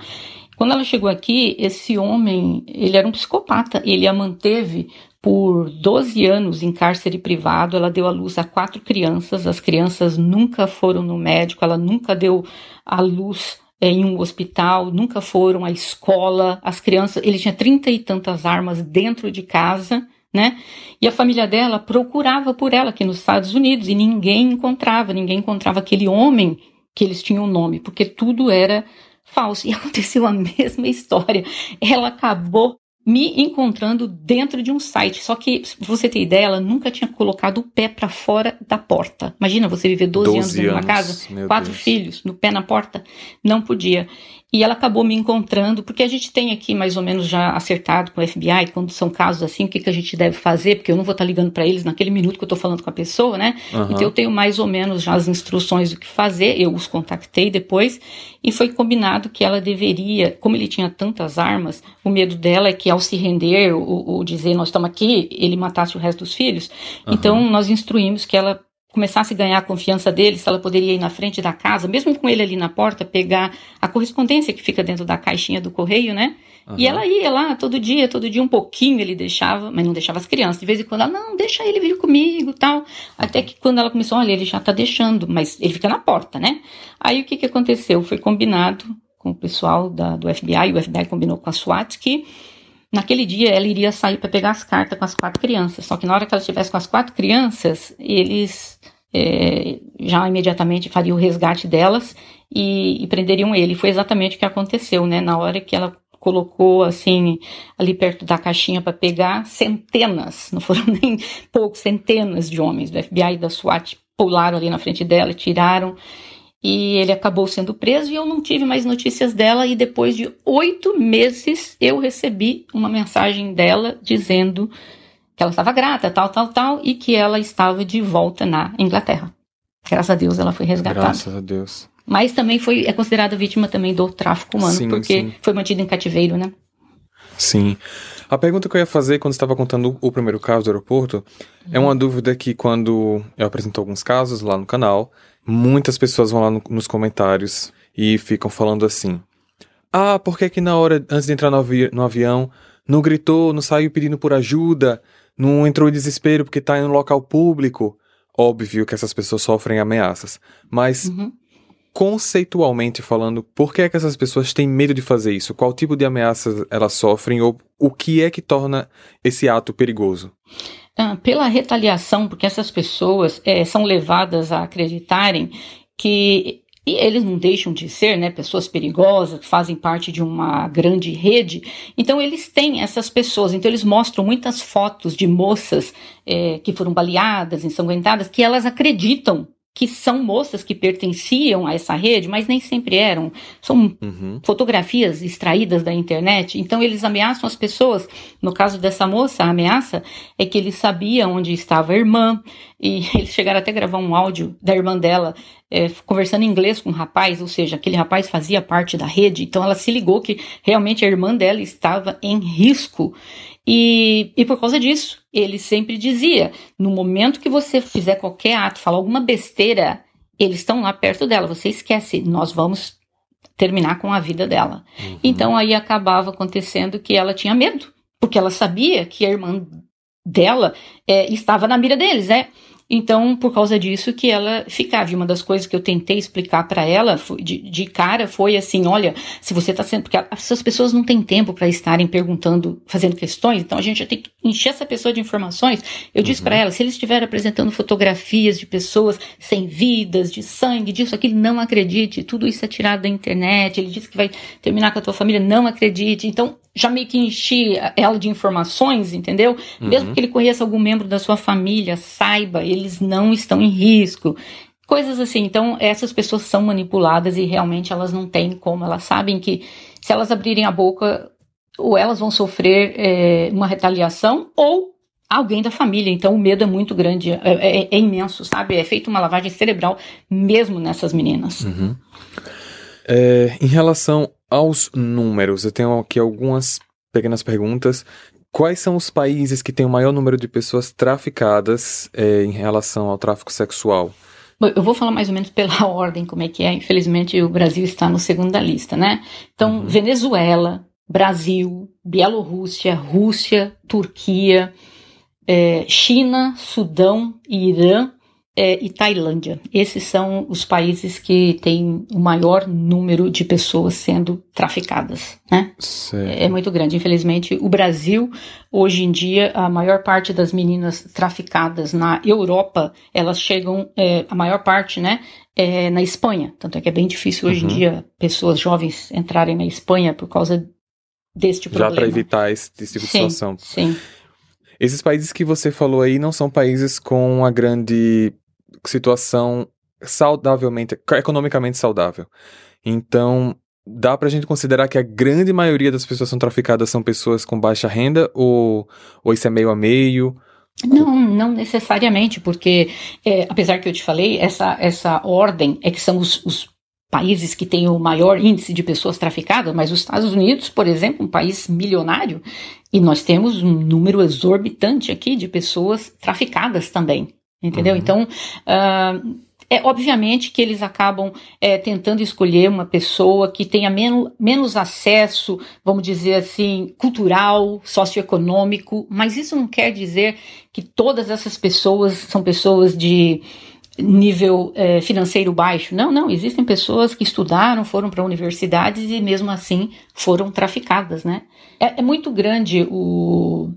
Quando ela chegou aqui, esse homem, ele era um psicopata, ele a manteve por 12 anos em cárcere privado, ela deu à luz a quatro crianças, as crianças nunca foram no médico, ela nunca deu à luz é, em um hospital, nunca foram à escola, as crianças, ele tinha trinta e tantas armas dentro de casa, né? E a família dela procurava por ela aqui nos Estados Unidos e ninguém encontrava, ninguém encontrava aquele homem que eles tinham o nome, porque tudo era falso. E aconteceu a mesma história. Ela acabou me encontrando dentro de um site. Só que, pra você ter ideia, ela nunca tinha colocado o pé para fora da porta. Imagina você viver 12, 12 anos numa casa, quatro Deus. filhos, no pé na porta. Não podia. E ela acabou me encontrando, porque a gente tem aqui mais ou menos já acertado com o FBI, quando são casos assim, o que, que a gente deve fazer, porque eu não vou estar ligando para eles naquele minuto que eu estou falando com a pessoa, né? Uhum. Então eu tenho mais ou menos já as instruções do que fazer, eu os contactei depois, e foi combinado que ela deveria, como ele tinha tantas armas, o medo dela é que ao se render, ou, ou dizer nós estamos aqui, ele matasse o resto dos filhos. Uhum. Então nós instruímos que ela começasse a ganhar a confiança dele, se ela poderia ir na frente da casa, mesmo com ele ali na porta, pegar a correspondência que fica dentro da caixinha do correio, né? Uhum. E ela ia lá todo dia, todo dia um pouquinho ele deixava, mas não deixava as crianças. De vez em quando ela, não, deixa ele vir comigo tal. Até que quando ela começou, olha, ele já tá deixando, mas ele fica na porta, né? Aí o que que aconteceu? Foi combinado com o pessoal da, do FBI, o FBI combinou com a SWAT que Naquele dia ela iria sair para pegar as cartas com as quatro crianças. Só que na hora que ela estivesse com as quatro crianças, eles é, já imediatamente fariam o resgate delas e, e, prenderiam ele. Foi exatamente o que aconteceu, né? Na hora que ela colocou assim ali perto da caixinha para pegar, centenas, não foram nem poucos, centenas de homens do FBI e da SWAT pularam ali na frente dela, tiraram e ele acabou sendo preso e eu não tive mais notícias dela. E depois de oito meses eu recebi uma mensagem dela dizendo que ela estava grata, tal, tal, tal, e que ela estava de volta na Inglaterra. Graças a Deus ela foi resgatada.
Graças a Deus.
Mas também foi é considerada vítima também do tráfico humano, sim, porque sim. foi mantida em cativeiro, né?
Sim. A pergunta que eu ia fazer quando estava contando o primeiro caso do aeroporto uhum. é uma dúvida que quando eu apresento alguns casos lá no canal, muitas pessoas vão lá no, nos comentários e ficam falando assim: Ah, por que que na hora, antes de entrar no, avi no avião, não gritou, não saiu pedindo por ajuda, não entrou em desespero porque está em um local público? Óbvio que essas pessoas sofrem ameaças, mas uhum. conceitualmente falando, por que, é que essas pessoas têm medo de fazer isso? Qual tipo de ameaças elas sofrem ou o que é que torna esse ato perigoso?
Ah, pela retaliação, porque essas pessoas é, são levadas a acreditarem que e eles não deixam de ser, né, pessoas perigosas, que fazem parte de uma grande rede. Então eles têm essas pessoas. Então eles mostram muitas fotos de moças é, que foram baleadas, ensanguentadas, que elas acreditam que são moças que pertenciam a essa rede, mas nem sempre eram. São uhum. fotografias extraídas da internet. Então eles ameaçam as pessoas. No caso dessa moça, a ameaça é que ele sabia onde estava a irmã e eles chegaram até a gravar um áudio da irmã dela é, conversando em inglês com um rapaz, ou seja, aquele rapaz fazia parte da rede. Então ela se ligou que realmente a irmã dela estava em risco. E, e por causa disso, ele sempre dizia: no momento que você fizer qualquer ato, falar alguma besteira, eles estão lá perto dela, você esquece, nós vamos terminar com a vida dela. Uhum. Então aí acabava acontecendo que ela tinha medo, porque ela sabia que a irmã dela é, estava na mira deles, né? Então, por causa disso que ela ficava. E uma das coisas que eu tentei explicar para ela foi, de, de, cara foi assim: olha, se você está sendo. Porque essas pessoas não têm tempo para estarem perguntando, fazendo questões, então a gente já tem que encher essa pessoa de informações. Eu disse para uhum. ela: se eles estiverem apresentando fotografias de pessoas sem vidas, de sangue, disso, aquilo, não acredite. Tudo isso é tirado da internet. Ele disse que vai terminar com a tua família, não acredite. Então, já meio que enchi ela de informações, entendeu? Uhum. Mesmo que ele conheça algum membro da sua família, saiba, eles não estão em risco. Coisas assim. Então, essas pessoas são manipuladas e realmente elas não têm como. Elas sabem que se elas abrirem a boca, ou elas vão sofrer é, uma retaliação, ou alguém da família. Então, o medo é muito grande, é, é, é imenso, sabe? É feita uma lavagem cerebral mesmo nessas meninas.
Uhum. É, em relação aos números, eu tenho aqui algumas pequenas perguntas. Quais são os países que têm o maior número de pessoas traficadas é, em relação ao tráfico sexual?
Bom, eu vou falar mais ou menos pela ordem, como é que é. Infelizmente, o Brasil está no segundo da lista, né? Então, uhum. Venezuela, Brasil, Bielorrússia, Rússia, Turquia, é, China, Sudão e Irã é, e Tailândia. Esses são os países que têm o maior número de pessoas sendo traficadas, né? É, é muito grande. Infelizmente, o Brasil, hoje em dia, a maior parte das meninas traficadas na Europa, elas chegam, é, a maior parte, né, é na Espanha. Tanto é que é bem difícil hoje uhum. em dia pessoas jovens entrarem na Espanha por causa deste problema.
Já para evitar esse, esse tipo de sim, situação.
Sim.
Esses países que você falou aí não são países com uma grande situação saudavelmente, economicamente saudável. Então, dá pra gente considerar que a grande maioria das pessoas que são traficadas são pessoas com baixa renda ou, ou isso é meio a meio?
Não, não necessariamente, porque é, apesar que eu te falei, essa, essa ordem é que são os, os países que têm o maior índice de pessoas traficadas, mas os Estados Unidos, por exemplo, um país milionário, e nós temos um número exorbitante aqui de pessoas traficadas também. Entendeu? Uhum. Então, uh, é obviamente que eles acabam é, tentando escolher uma pessoa que tenha menos, menos acesso, vamos dizer assim, cultural, socioeconômico, mas isso não quer dizer que todas essas pessoas são pessoas de nível é, financeiro baixo. Não, não. Existem pessoas que estudaram, foram para universidades e mesmo assim foram traficadas, né? É, é muito grande o,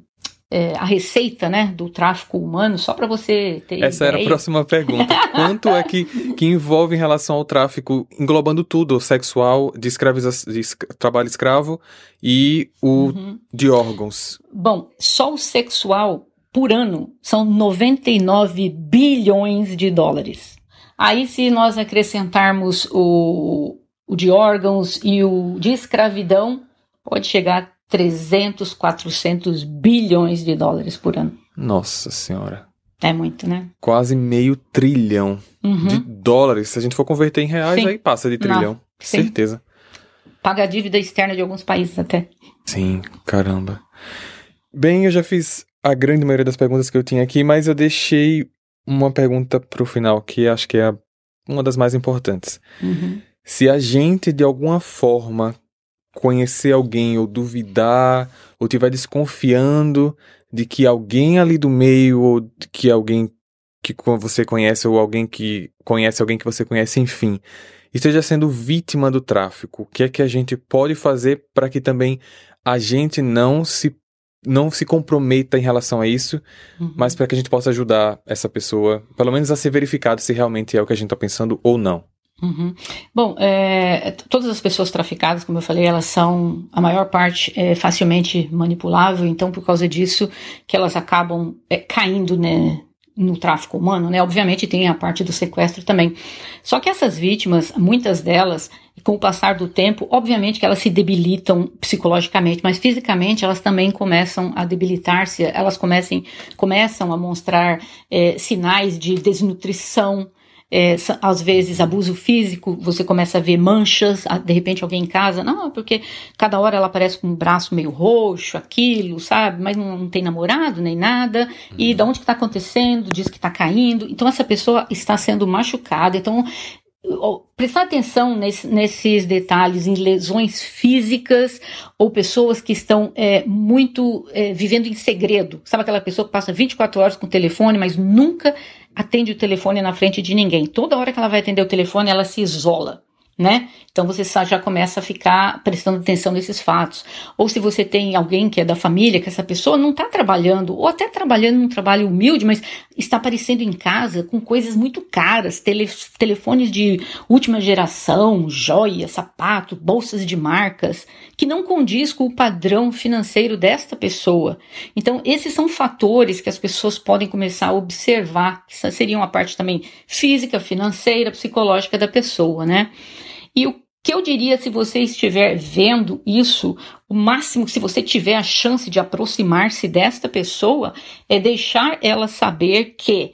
é, a receita né, do tráfico humano, só para você ter
Essa
ideia.
era a próxima pergunta. Quanto é que, que envolve em relação ao tráfico, englobando tudo, sexual, de, de trabalho escravo e o uhum. de órgãos?
Bom, só o sexual por ano são 99 bilhões de dólares. Aí, se nós acrescentarmos o, o de órgãos e o de escravidão, pode chegar 300, 400 bilhões de dólares por ano.
Nossa Senhora.
É muito, né?
Quase meio trilhão uhum. de dólares. Se a gente for converter em reais, Sim. aí passa de trilhão. Não. Certeza.
Paga a dívida externa de alguns países até.
Sim, caramba. Bem, eu já fiz a grande maioria das perguntas que eu tinha aqui, mas eu deixei uma pergunta para o final que acho que é uma das mais importantes.
Uhum.
Se a gente, de alguma forma, conhecer alguém ou duvidar ou estiver desconfiando de que alguém ali do meio ou que alguém que você conhece ou alguém que conhece alguém que você conhece, enfim, esteja sendo vítima do tráfico, o que é que a gente pode fazer para que também a gente não se não se comprometa em relação a isso, uhum. mas para que a gente possa ajudar essa pessoa, pelo menos a ser verificado se realmente é o que a gente está pensando ou não.
Uhum. Bom, é, todas as pessoas traficadas, como eu falei, elas são, a maior parte, é, facilmente manipulável, então por causa disso que elas acabam é, caindo né, no tráfico humano, né? Obviamente tem a parte do sequestro também. Só que essas vítimas, muitas delas, com o passar do tempo, obviamente que elas se debilitam psicologicamente, mas fisicamente elas também começam a debilitar-se, elas comecem, começam a mostrar é, sinais de desnutrição, é, às vezes abuso físico, você começa a ver manchas, de repente alguém em casa, não, porque cada hora ela aparece com um braço meio roxo, aquilo, sabe, mas não, não tem namorado nem nada, e uhum. de onde que está acontecendo, diz que está caindo, então essa pessoa está sendo machucada, então prestar atenção nesse, nesses detalhes em lesões físicas ou pessoas que estão é, muito é, vivendo em segredo. Sabe aquela pessoa que passa 24 horas com o telefone, mas nunca atende o telefone na frente de ninguém. Toda hora que ela vai atender o telefone, ela se isola né? Então você já começa a ficar prestando atenção nesses fatos. Ou se você tem alguém que é da família, que essa pessoa não está trabalhando, ou até trabalhando num trabalho humilde, mas está aparecendo em casa com coisas muito caras, tele, telefones de última geração, joias, sapato, bolsas de marcas, que não condiz com o padrão financeiro desta pessoa. Então, esses são fatores que as pessoas podem começar a observar, que seriam a parte também física, financeira, psicológica da pessoa, né? E o que eu diria se você estiver vendo isso, o máximo se você tiver a chance de aproximar-se desta pessoa é deixar ela saber que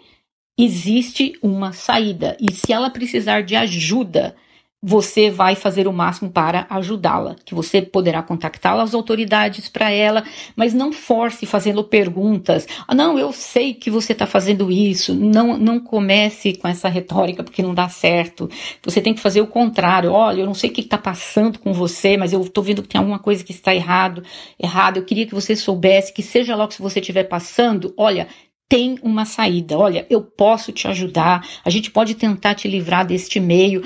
existe uma saída. E se ela precisar de ajuda, você vai fazer o máximo para ajudá-la, que você poderá contactá-la as autoridades para ela, mas não force fazendo perguntas. Ah, não, eu sei que você está fazendo isso. Não, não comece com essa retórica porque não dá certo. Você tem que fazer o contrário. Olha, eu não sei o que está passando com você, mas eu estou vendo que tem alguma coisa que está errado. Errado. Eu queria que você soubesse que seja lá o que você estiver passando, olha, tem uma saída. Olha, eu posso te ajudar. A gente pode tentar te livrar deste meio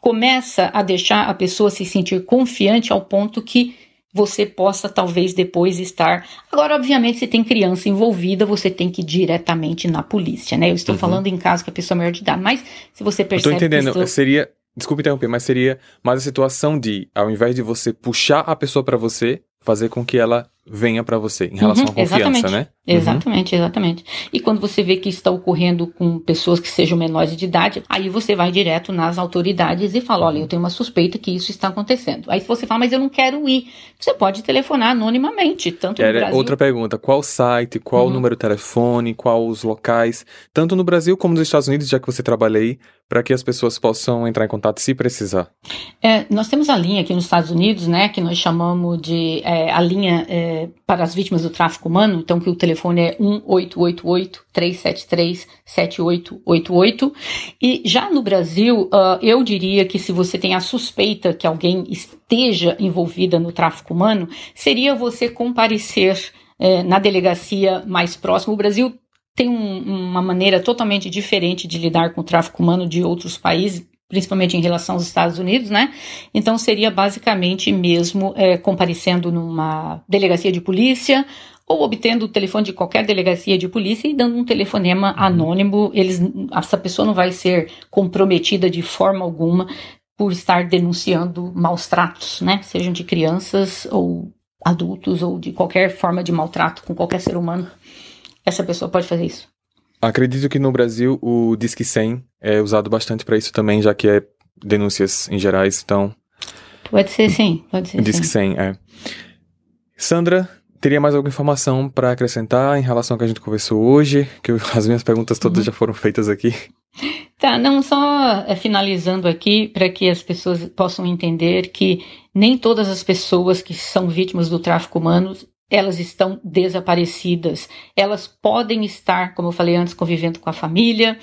começa a deixar a pessoa se sentir confiante ao ponto que você possa talvez depois estar. Agora, obviamente, se tem criança envolvida, você tem que ir diretamente na polícia, né? Eu estou uhum. falando em caso que a pessoa é maior de idade, mas se você percebe.
Estou entendendo.
Estou...
Seria. Desculpe interromper, mas seria mais a situação de, ao invés de você puxar a pessoa para você, fazer com que ela venha para você em relação uhum, à confiança,
exatamente,
né?
Exatamente, uhum. exatamente. E quando você vê que está ocorrendo com pessoas que sejam menores de idade, aí você vai direto nas autoridades e fala: olha, eu tenho uma suspeita que isso está acontecendo. Aí se você fala, mas eu não quero ir, você pode telefonar anonimamente, tanto
Era
no Brasil.
Outra pergunta: qual site, qual uhum. número de telefone, qual os locais, tanto no Brasil como nos Estados Unidos, já que você trabalha aí, para que as pessoas possam entrar em contato se precisar?
É, nós temos a linha aqui nos Estados Unidos, né, que nós chamamos de é, a linha. É, para as vítimas do tráfico humano, então que o telefone é 1888-373-7888. E já no Brasil, uh, eu diria que se você tem a suspeita que alguém esteja envolvida no tráfico humano, seria você comparecer eh, na delegacia mais próxima. O Brasil tem um, uma maneira totalmente diferente de lidar com o tráfico humano de outros países, principalmente em relação aos Estados Unidos, né? Então seria basicamente mesmo é, comparecendo numa delegacia de polícia ou obtendo o telefone de qualquer delegacia de polícia e dando um telefonema uhum. anônimo. Eles, essa pessoa não vai ser comprometida de forma alguma por estar denunciando maus tratos, né? Sejam de crianças ou adultos ou de qualquer forma de maltrato com qualquer ser humano. Essa pessoa pode fazer isso.
Acredito que no Brasil o Disque 100 é usado bastante para isso também, já que é denúncias em gerais, então...
Pode ser sim, pode ser
Disque
sim.
100, é. Sandra, teria mais alguma informação para acrescentar em relação ao que a gente conversou hoje? Que eu, as minhas perguntas todas uhum. já foram feitas aqui.
Tá, não só é, finalizando aqui para que as pessoas possam entender que nem todas as pessoas que são vítimas do tráfico humano elas estão desaparecidas. Elas podem estar, como eu falei antes, convivendo com a família,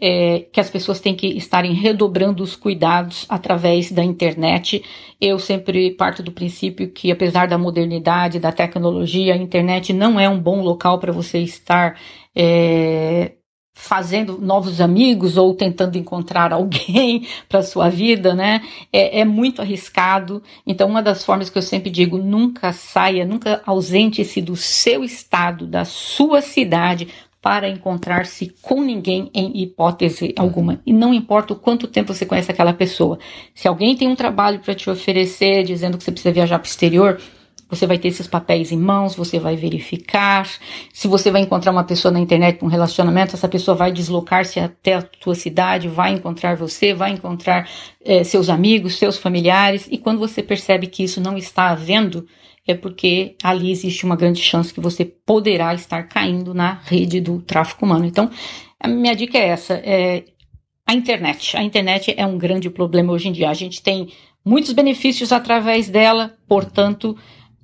é, que as pessoas têm que estarem redobrando os cuidados através da internet. Eu sempre parto do princípio que, apesar da modernidade, da tecnologia, a internet não é um bom local para você estar é, fazendo novos amigos ou tentando encontrar alguém para sua vida, né? É, é, muito arriscado. Então, uma das formas que eu sempre digo, nunca saia, nunca ausente-se do seu estado, da sua cidade para encontrar-se com ninguém em hipótese alguma. E não importa o quanto tempo você conhece aquela pessoa. Se alguém tem um trabalho para te oferecer, dizendo que você precisa viajar para o exterior, você vai ter esses papéis em mãos, você vai verificar. Se você vai encontrar uma pessoa na internet para um relacionamento, essa pessoa vai deslocar-se até a tua cidade, vai encontrar você, vai encontrar é, seus amigos, seus familiares. E quando você percebe que isso não está havendo, é porque ali existe uma grande chance que você poderá estar caindo na rede do tráfico humano. Então, a minha dica é essa: é a internet. A internet é um grande problema hoje em dia. A gente tem muitos benefícios através dela, portanto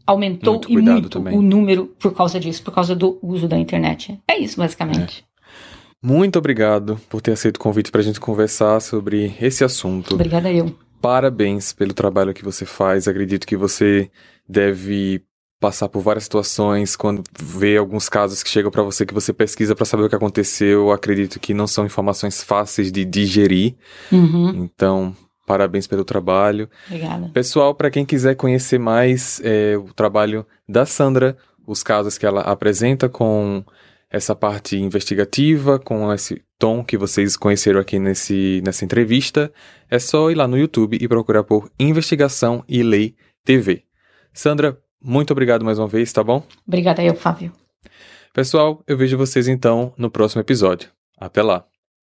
aumentou muito e muito também. o número por causa disso, por causa do uso da internet. É isso, basicamente. É.
Muito obrigado por ter aceito o convite para a gente conversar sobre esse assunto.
Obrigada eu.
Parabéns pelo trabalho que você faz. Acredito que você deve passar por várias situações quando vê alguns casos que chegam para você que você pesquisa para saber o que aconteceu. Acredito que não são informações fáceis de digerir. Uhum. Então, Parabéns pelo trabalho.
Obrigada.
Pessoal, para quem quiser conhecer mais é, o trabalho da Sandra, os casos que ela apresenta com essa parte investigativa, com esse tom que vocês conheceram aqui nesse, nessa entrevista, é só ir lá no YouTube e procurar por Investigação e Lei TV. Sandra, muito obrigado mais uma vez, tá bom?
Obrigada eu, Fábio.
Pessoal, eu vejo vocês então no próximo episódio. Até lá.